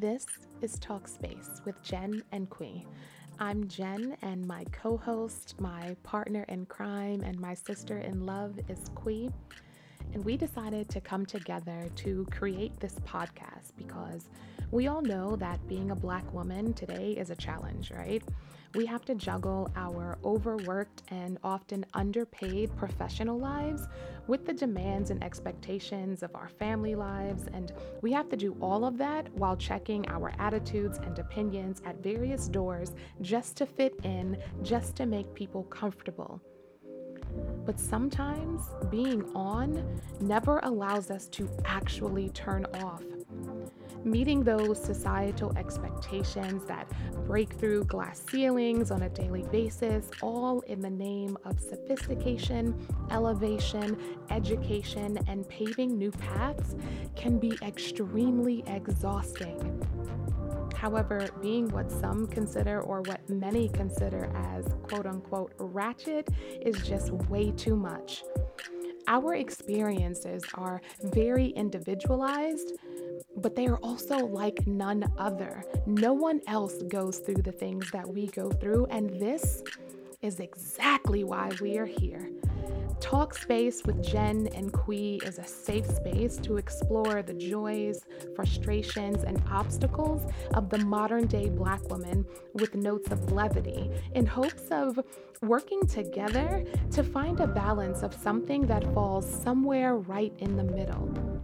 This is Talkspace with Jen and Qui. I'm Jen, and my co host, my partner in crime, and my sister in love is Qui. And we decided to come together to create this podcast because we all know that being a Black woman today is a challenge, right? We have to juggle our overworked and often underpaid professional lives with the demands and expectations of our family lives, and we have to do all of that while checking our attitudes and opinions at various doors just to fit in, just to make people comfortable. But sometimes being on never allows us to actually turn off. Meeting those societal expectations that break through glass ceilings on a daily basis, all in the name of sophistication, elevation, education, and paving new paths, can be extremely exhausting. However, being what some consider or what many consider as quote unquote ratchet is just way too much. Our experiences are very individualized, but they are also like none other. No one else goes through the things that we go through, and this is exactly why we are here. Talkspace with Jen and Qui is a safe space to explore the joys, frustrations, and obstacles of the modern day Black woman with notes of levity in hopes of working together to find a balance of something that falls somewhere right in the middle.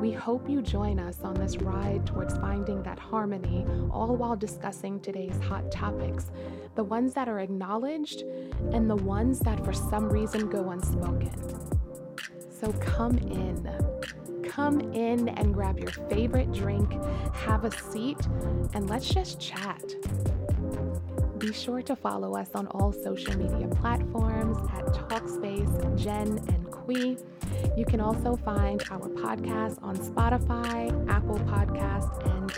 We hope you join us on this ride towards finding that harmony, all while discussing today's hot topics the ones that are acknowledged and the ones that for some reason go unspoken. So come in. Come in and grab your favorite drink, have a seat, and let's just chat. Be sure to follow us on all social media platforms at Talkspace, Jen and Qui. You can also find our podcast on Spotify, Apple Podcast, and